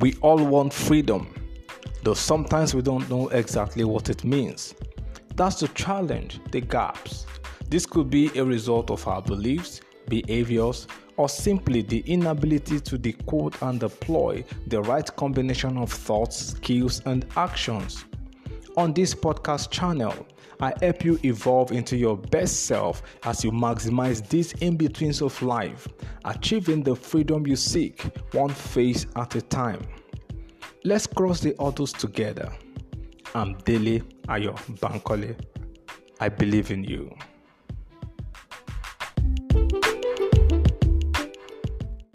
We all want freedom, though sometimes we don't know exactly what it means. That's the challenge, the gaps. This could be a result of our beliefs, behaviors, or simply the inability to decode and deploy the right combination of thoughts, skills, and actions. On this podcast channel, I help you evolve into your best self as you maximize these in betweens of life, achieving the freedom you seek one phase at a time. Let's cross the hurdles together. I'm Dele Ayo Bankole. I believe in you.